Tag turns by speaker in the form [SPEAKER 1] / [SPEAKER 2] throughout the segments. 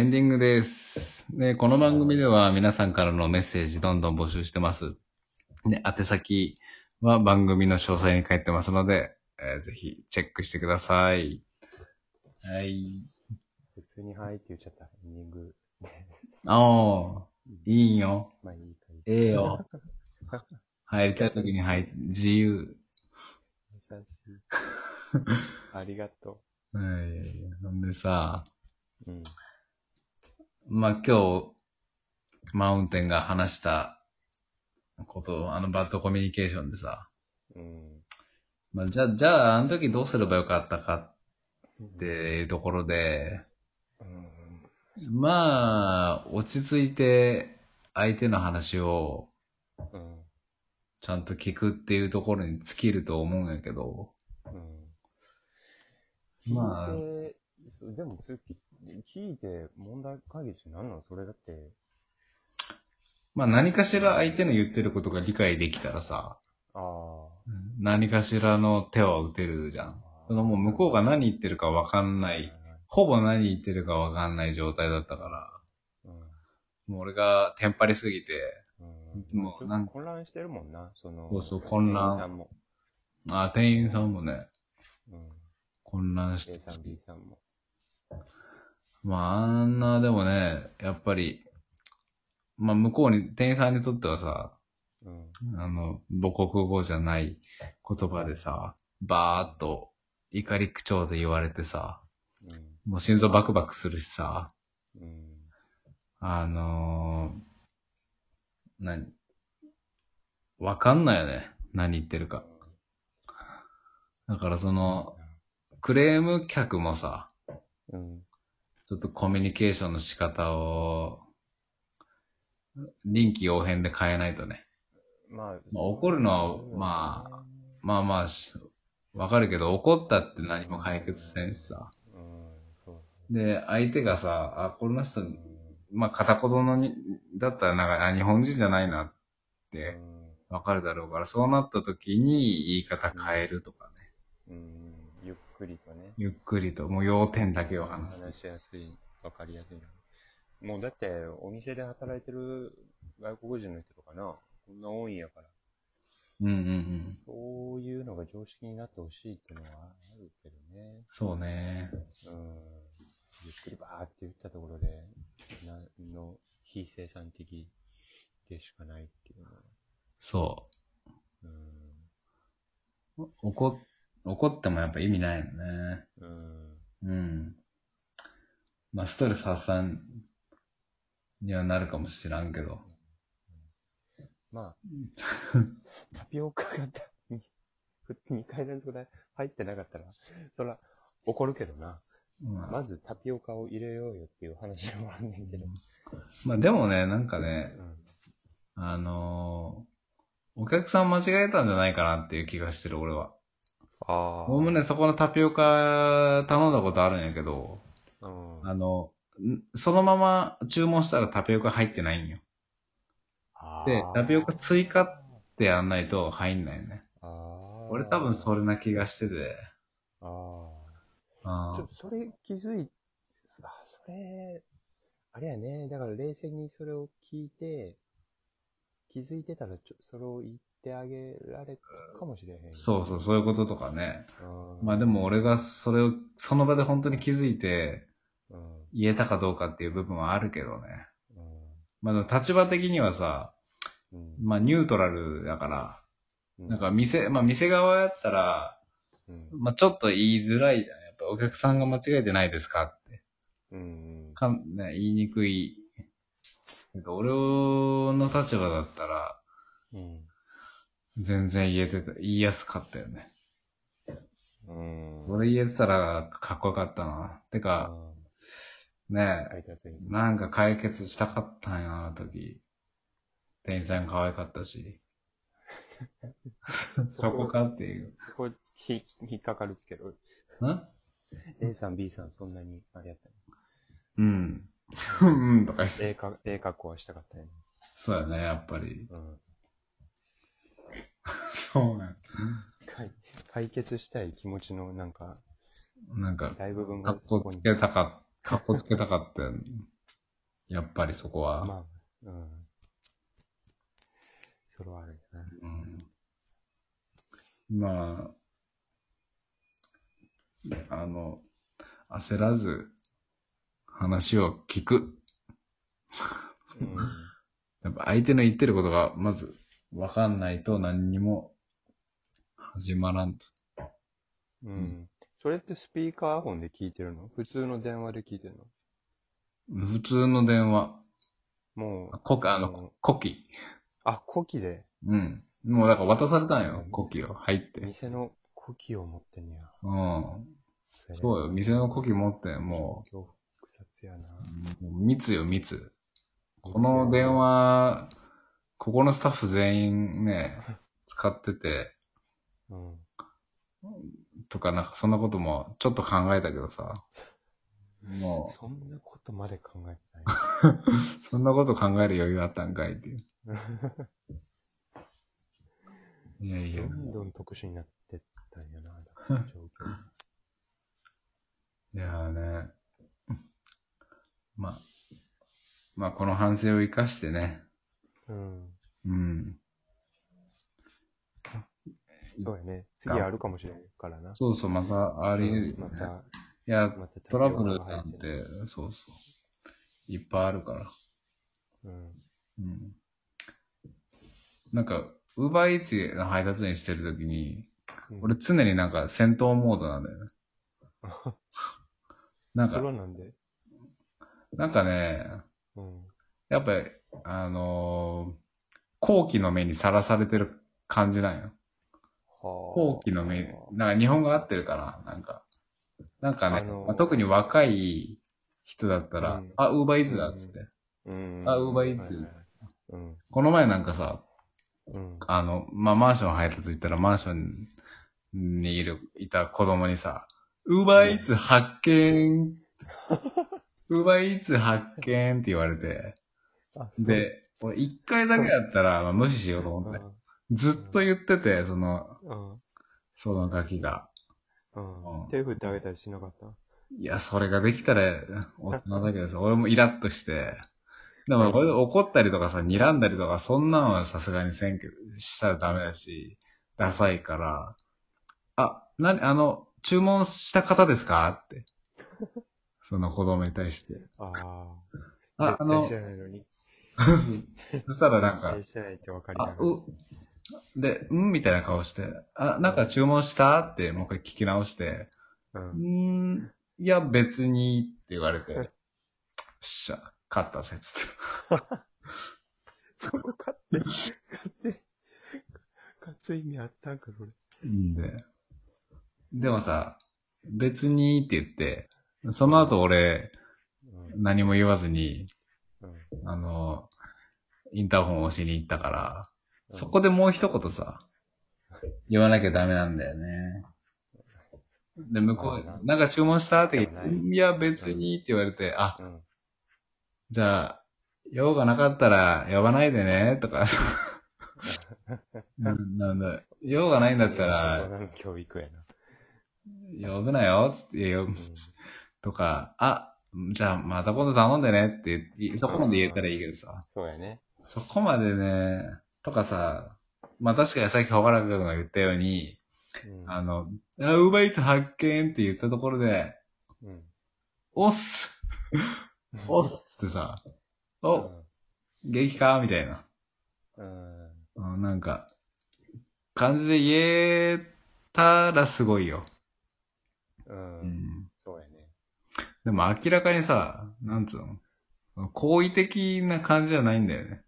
[SPEAKER 1] エンディングです。で、この番組では皆さんからのメッセージどんどん募集してます。で、宛先は番組の詳細に書いてますので、えーぜひチェックしてください。はい。
[SPEAKER 2] 普通にはいって言っちゃった。エンディングで。
[SPEAKER 1] ああ、いいよ。
[SPEAKER 2] まあいいかいい。
[SPEAKER 1] ええよ。入りたい時に入って、自由。
[SPEAKER 2] 優しい。ありがと
[SPEAKER 1] はい。ほんでさ、
[SPEAKER 2] う。うん。
[SPEAKER 1] まあ、今日、マウンテンが話したこと、あのバッドコミュニケーションでさ、
[SPEAKER 2] うん。
[SPEAKER 1] まあ、じゃあ、じゃあ、あの時どうすればよかったかっていうところで、
[SPEAKER 2] うん。
[SPEAKER 1] まあ、落ち着いて相手の話を
[SPEAKER 2] うん。
[SPEAKER 1] ちゃんと聞くっていうところに尽きると思うんやけど、
[SPEAKER 2] うん。
[SPEAKER 1] まあ
[SPEAKER 2] でもつき、聞いて問題解決になるの？それだって、
[SPEAKER 1] まあ何かしら相手の言ってることが理解できたらさ、
[SPEAKER 2] ああ。
[SPEAKER 1] 何かしらの手は打てるじゃん。そのもう向こうが何言ってるかわかんない、ほぼ何言ってるかわかんない状態だったから、
[SPEAKER 2] うん。
[SPEAKER 1] もう俺がテンパりすぎて、
[SPEAKER 2] うん。
[SPEAKER 1] もうなん
[SPEAKER 2] 混乱してるもんな、その。
[SPEAKER 1] そうそう混乱
[SPEAKER 2] 店員さんも。
[SPEAKER 1] あ、店員さんもね、
[SPEAKER 2] うん。
[SPEAKER 1] 混乱し
[SPEAKER 2] A
[SPEAKER 1] て
[SPEAKER 2] さん、B さんも。
[SPEAKER 1] まあ、あんな、でもね、やっぱり、まあ、向こうに、店員さんにとってはさ、
[SPEAKER 2] うん。
[SPEAKER 1] あの、母国語じゃない言葉でさ、バーっと怒り口調で言われてさ、もう心臓バクバクするしさ、
[SPEAKER 2] うん。うん。
[SPEAKER 1] あのー、何？わかんないよね。何言ってるか。だからその、クレーム客もさ、
[SPEAKER 2] うん。
[SPEAKER 1] ちょっとコミュニケーションの仕方を、臨機応変で変えないとね。
[SPEAKER 2] まあ、
[SPEAKER 1] まあ怒るのはまあまあまあし、わかるけど、怒ったって何も解決せんしさ。で、相手がさ、あ、この人
[SPEAKER 2] う、ん
[SPEAKER 1] まあ片言のに、だったらなんか、あ、日本人じゃないなっ
[SPEAKER 2] う
[SPEAKER 1] て
[SPEAKER 2] ん
[SPEAKER 1] わかるだろうから、そうなった時に言い方変えるとかね。
[SPEAKER 2] うん、くりとね。
[SPEAKER 1] ゆっくりと、もう要点だけを話す。
[SPEAKER 2] 話しやすい、わかりやすいな。もうだって、お店で働いてる外国人の人とかな、こんな多いんやから、
[SPEAKER 1] うんうんうん。
[SPEAKER 2] そういうのが常識になってほしいっていうのはあるけどね。
[SPEAKER 1] そうね。
[SPEAKER 2] うん。ゆっくりバーって言ったところで、なの、非生産的でしかないっていうのは。
[SPEAKER 1] そ
[SPEAKER 2] うん。
[SPEAKER 1] う。怒、怒ってもやっぱ意味ないよね。
[SPEAKER 2] うん。
[SPEAKER 1] うん。まあ、ストレス発散にはなるかもしらんけど。
[SPEAKER 2] まあ、タピオカがた2回連続で入ってなかったら、そら、怒るけどな。
[SPEAKER 1] まあ
[SPEAKER 2] まずタピオカを入れようよっていう話もあんねんけど。
[SPEAKER 1] まあ、でもね、なんかね、
[SPEAKER 2] うん。
[SPEAKER 1] あのーお客さん間違えたんじゃないかなっていう気がしてる、俺は。
[SPEAKER 2] ああ。
[SPEAKER 1] 俺もね、そこのタピオカ頼んだことあるんやけど、
[SPEAKER 2] うん。
[SPEAKER 1] あの、んそのまま注文したらタピオカ入ってないんよ。で、タピオカ追加ってやんないと入んないよね。
[SPEAKER 2] ああ。
[SPEAKER 1] 俺多分それな気がしてて。
[SPEAKER 2] あ
[SPEAKER 1] あ
[SPEAKER 2] あ。ちょ、それ気づい、あ、それ、あれやね。だから冷静にそれを聞いて、気づいてたらちょ、それを言ってあげられたかもしれへん。
[SPEAKER 1] そうそう、そういうこととかね。
[SPEAKER 2] うん。
[SPEAKER 1] まあでも俺がそれを、その場で本当に気づいて
[SPEAKER 2] うん。
[SPEAKER 1] 言えたかどうかっていう部分はあるけどね。
[SPEAKER 2] うん。
[SPEAKER 1] まあでも立場的にはさ、
[SPEAKER 2] うん。
[SPEAKER 1] まあニュートラルだから、
[SPEAKER 2] うん
[SPEAKER 1] なんか店、まあ店側やったら、
[SPEAKER 2] うん。
[SPEAKER 1] まあちょっと言いづらいじゃん。やっぱお客さんが間違えてないですかって。
[SPEAKER 2] うん。
[SPEAKER 1] かん、ね、言いにくい。なんか俺の立場だったら、
[SPEAKER 2] うん。
[SPEAKER 1] 全然言えてた、言いやすかったよね。
[SPEAKER 2] うん。
[SPEAKER 1] 俺言えてたらかっこよかったな。てか、ね
[SPEAKER 2] 配達員。
[SPEAKER 1] なんか解決したかったんや、あの時。店員さん可愛かったし。そこかっていう。
[SPEAKER 2] これ、ひ、引っかかるけど、
[SPEAKER 1] ん
[SPEAKER 2] ？A さん、B さん、そんなに、あれやった
[SPEAKER 1] うん。うん、とか言って。
[SPEAKER 2] の。A か、A 格好はしたかったよね。
[SPEAKER 1] そうやね、やっぱり。
[SPEAKER 2] うん。
[SPEAKER 1] そうね。
[SPEAKER 2] 解解決したい気持ちの、なんか、
[SPEAKER 1] なんか、
[SPEAKER 2] 大部分
[SPEAKER 1] か
[SPEAKER 2] が
[SPEAKER 1] っこつけたかっかっこつけたかったよ。やっぱりそこは。
[SPEAKER 2] まあ、うん。それはあるよな。
[SPEAKER 1] うん、まあ、あの、焦らず話を聞く。
[SPEAKER 2] うん。
[SPEAKER 1] やっぱ相手の言ってることがまず分かんないと何にも始まらんと。
[SPEAKER 2] うん。それってスピーカーフォンで聞いてるの？普通の電話で聞いてるの？
[SPEAKER 1] 普通の電話、
[SPEAKER 2] もう、
[SPEAKER 1] コあの
[SPEAKER 2] うん、
[SPEAKER 1] コキ。
[SPEAKER 2] あ、古希で、
[SPEAKER 1] うん。もうだから渡されたんよ、コキを入って。
[SPEAKER 2] 店の古希を持ってんねや。
[SPEAKER 1] うん。そうよ、店のコキ持って、も
[SPEAKER 2] 今日複雑やな。
[SPEAKER 1] う、もう密よ、密。この電話、ここのスタッフ全員ね、使ってて、
[SPEAKER 2] うん。
[SPEAKER 1] とかなんかそんなこともちょっと考えたけどさ、も
[SPEAKER 2] そんなことまで考えてない。
[SPEAKER 1] う、そんなこと考える余裕あったんかいっていう。いやいや
[SPEAKER 2] ど、んどん特殊になってったんやな、状況。
[SPEAKER 1] いやーね、まあ、まあこの反省を生かしてね、
[SPEAKER 2] うん。
[SPEAKER 1] うん。
[SPEAKER 2] そうやね。次あるかもしれんからな。
[SPEAKER 1] そうそう、またあり、
[SPEAKER 2] うんまた、
[SPEAKER 1] いや、
[SPEAKER 2] また
[SPEAKER 1] トラブル
[SPEAKER 2] が
[SPEAKER 1] なん
[SPEAKER 2] て
[SPEAKER 1] て、そうそう。いっぱいあるから。
[SPEAKER 2] うん。
[SPEAKER 1] うん。なんか、ウーバーイーツの配達員してるときに、
[SPEAKER 2] うん
[SPEAKER 1] 俺常になんか戦闘モードなんだよね。なんか、
[SPEAKER 2] はなんで？
[SPEAKER 1] なんかね、
[SPEAKER 2] うん。
[SPEAKER 1] やっぱり、あのー後期の目にさらされてる感じなんよ。
[SPEAKER 2] は
[SPEAKER 1] 後期の目、なんか日本語合ってるかな？なんか。なんかね、
[SPEAKER 2] あのー
[SPEAKER 1] まあ特に若い人だったら、
[SPEAKER 2] うん
[SPEAKER 1] あ、ウーバーイーツだっつって。
[SPEAKER 2] うん。
[SPEAKER 1] あ Eats
[SPEAKER 2] はいはいうん。
[SPEAKER 1] この前なんかさ、
[SPEAKER 2] うん。
[SPEAKER 1] あの、まあ、マンション配達行ったらマンションにいる、いた子供にさ、ウーバーイーツ発見、ウーバーイーツ発見って言われて、
[SPEAKER 2] あ、
[SPEAKER 1] で、俺一回だけだったら、まあ、無視しようと思って。ずっと言ってて、その、
[SPEAKER 2] うん。
[SPEAKER 1] そのガキが。
[SPEAKER 2] うん。
[SPEAKER 1] うん
[SPEAKER 2] 手振ってあげたりしなかった？
[SPEAKER 1] いや、それができたら大人だけどさ、俺もイラッとして、でも俺怒ったりとかさ、睨んだりとか、そんなんはさすがにせんけど、したらダメだし、ダサいから、あ、なに、あの、注文した方ですか？って。その子供に対して。
[SPEAKER 2] ああ。
[SPEAKER 1] あ、あの
[SPEAKER 2] ないのに。
[SPEAKER 1] そしたらなんか
[SPEAKER 2] 絶対、してないって分かりなが
[SPEAKER 1] あ、
[SPEAKER 2] ら。
[SPEAKER 1] う、で、うんみたいな顔して、あ、なんか注文したってもう一回聞き直して、
[SPEAKER 2] う。
[SPEAKER 1] うんーん、いや別にって言われて、よっしゃ、勝ったぜ、つって。
[SPEAKER 2] そこ買って、買って、勝つ意味あったんか、それ。
[SPEAKER 1] んで。でもさ、別にって言って、その後俺、
[SPEAKER 2] うん。
[SPEAKER 1] 何も言わずに、
[SPEAKER 2] うん。
[SPEAKER 1] あの、インターホンを押しに行ったから、そこでもう一言さ、言わなきゃダメなんだよね。で、向こ
[SPEAKER 2] あ
[SPEAKER 1] う、なんか注文した？って言って、いや、別にって言われて、あ、
[SPEAKER 2] うん。
[SPEAKER 1] じゃあ、用がなかったら呼ばないでね、とか。なんなんだ、用がないんだった
[SPEAKER 2] 大
[SPEAKER 1] ら、
[SPEAKER 2] 教育やな。
[SPEAKER 1] 呼ぶなよ、つって呼ぶ
[SPEAKER 2] うん。
[SPEAKER 1] とか、あ、じゃあまた今度頼んでねって言って、そこまで言えたらいいけどさ、
[SPEAKER 2] そうやね。
[SPEAKER 1] そこまでね、とかさ、まあ確かにさっきほがらくが言ったように、
[SPEAKER 2] うん。
[SPEAKER 1] あの、あ、ウーバーイーツ発見って言ったところで、
[SPEAKER 2] うん。
[SPEAKER 1] おっすおっすってさ、お、激か？みたいな。
[SPEAKER 2] うん。うん。
[SPEAKER 1] うんなんか、感じで言えたらすごいよ。
[SPEAKER 2] う。
[SPEAKER 1] うんん。
[SPEAKER 2] そうやね。
[SPEAKER 1] でも明らかにさ、なんつうの好意的な感じじゃないんだよね。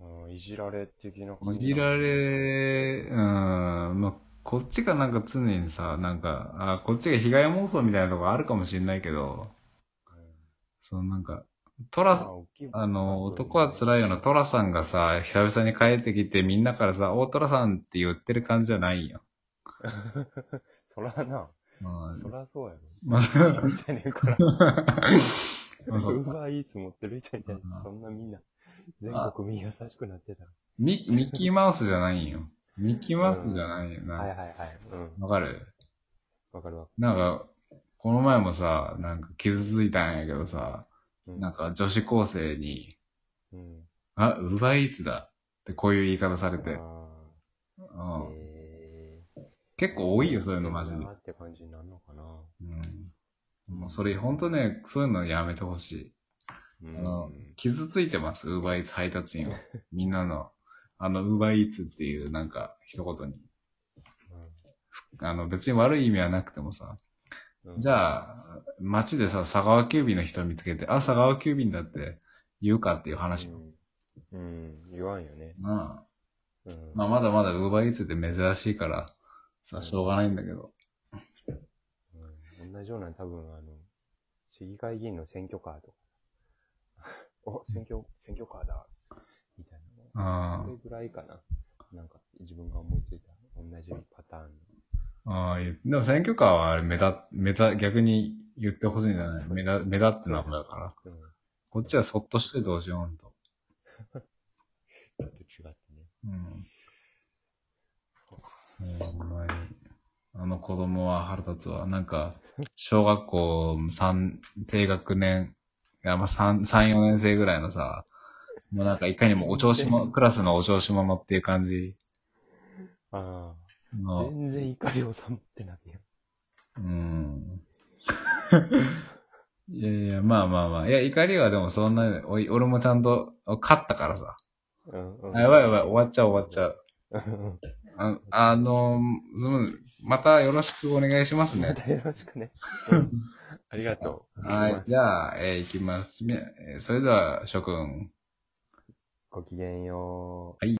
[SPEAKER 2] うん。いじられ的な感
[SPEAKER 1] い
[SPEAKER 2] じ。
[SPEAKER 1] じら。れ、うん、まあ、こっちがなんか常にさ、なんか、あこっちが被害妄想みたいなとこあるかもしれないけど、そのなんか、トラさん、あの、男は辛いようなトラさんがさ、久々に帰ってきてみんなからさ、おトラさんって言ってる感じじゃないよ。
[SPEAKER 2] そらな。
[SPEAKER 1] まあ、
[SPEAKER 2] そらそうやろ。
[SPEAKER 1] まあ、
[SPEAKER 2] じゃねえから。
[SPEAKER 1] まあそう
[SPEAKER 2] ウーバーイーツ持ってる人に対して、そんなみんな、全国民優しくなってたら。
[SPEAKER 1] ミミッキーマウスじゃないよ。ミッキーマウスじゃないよな。
[SPEAKER 2] はいはいはい。うん。
[SPEAKER 1] わかる？
[SPEAKER 2] わかるわ。
[SPEAKER 1] なんか、この前もさ、なんか傷ついたんやけどさ、
[SPEAKER 2] うん
[SPEAKER 1] なんか女子高生に、
[SPEAKER 2] うん。
[SPEAKER 1] あ、ウバイイーツだってこういう言い方されて、
[SPEAKER 2] あ
[SPEAKER 1] うん結構多いよ、そういうのマジで
[SPEAKER 2] あ。って感じになるのかな。
[SPEAKER 1] うん。もうそれほんとね、そういうのやめてほしい。
[SPEAKER 2] う
[SPEAKER 1] あの
[SPEAKER 2] ん。
[SPEAKER 1] 傷ついてます、ウーバーイーツ配達員は。みんなの、あの、ウーバーイーツっていうなんか一言に。あの、別に悪い意味はなくてもさ、
[SPEAKER 2] うん
[SPEAKER 1] じゃあ、街でさ、佐川急便の人見つけて、あ、佐川急便だって言うかっていう話。
[SPEAKER 2] うん。うん。言わんよね。
[SPEAKER 1] なあ
[SPEAKER 2] うん。
[SPEAKER 1] まあ、まだまだウーバーイーツって珍しいから、さ、
[SPEAKER 2] うん
[SPEAKER 1] しょうがないんだけど。
[SPEAKER 2] うん、同じような多分、あの、市議会議員の選挙カーとか。お、選挙、選挙カーだ。みたいなの。
[SPEAKER 1] あ
[SPEAKER 2] それぐらいかな。なんか、自分が思いついた同じパターンの。
[SPEAKER 1] あ、ああ、いいでも選挙カーはあれ目立、目立、逆に言ってほしいんじゃない目立、目立って名前だから。
[SPEAKER 2] うん。
[SPEAKER 1] こっちはそっとしてどうしようと。
[SPEAKER 2] ちょっと違ってね。
[SPEAKER 1] うん。ほんまに。あの子供は腹立つわ。なんか、小学校3、低学年、いや、まあ、3、3、4年生ぐらいのさ、もうなんかいかにもお調子も、クラスのお調子者っていう感じ
[SPEAKER 2] ああ。
[SPEAKER 1] の、
[SPEAKER 2] 全然怒りを収まってないよ。
[SPEAKER 1] うん。いやいや、まあまあまあ。いや、怒りはでもそんな、おい俺もちゃんと、勝ったからさ。
[SPEAKER 2] うん、うん。
[SPEAKER 1] あやばいやばい、終わっちゃう終わっちゃう。
[SPEAKER 2] うん。
[SPEAKER 1] ああの、またよろしくお願いしますね。
[SPEAKER 2] またよろしくね。う んありがとう。
[SPEAKER 1] はい。じゃあ、えー、いきます。それでは、諸君。
[SPEAKER 2] ごきげんよう。
[SPEAKER 1] はい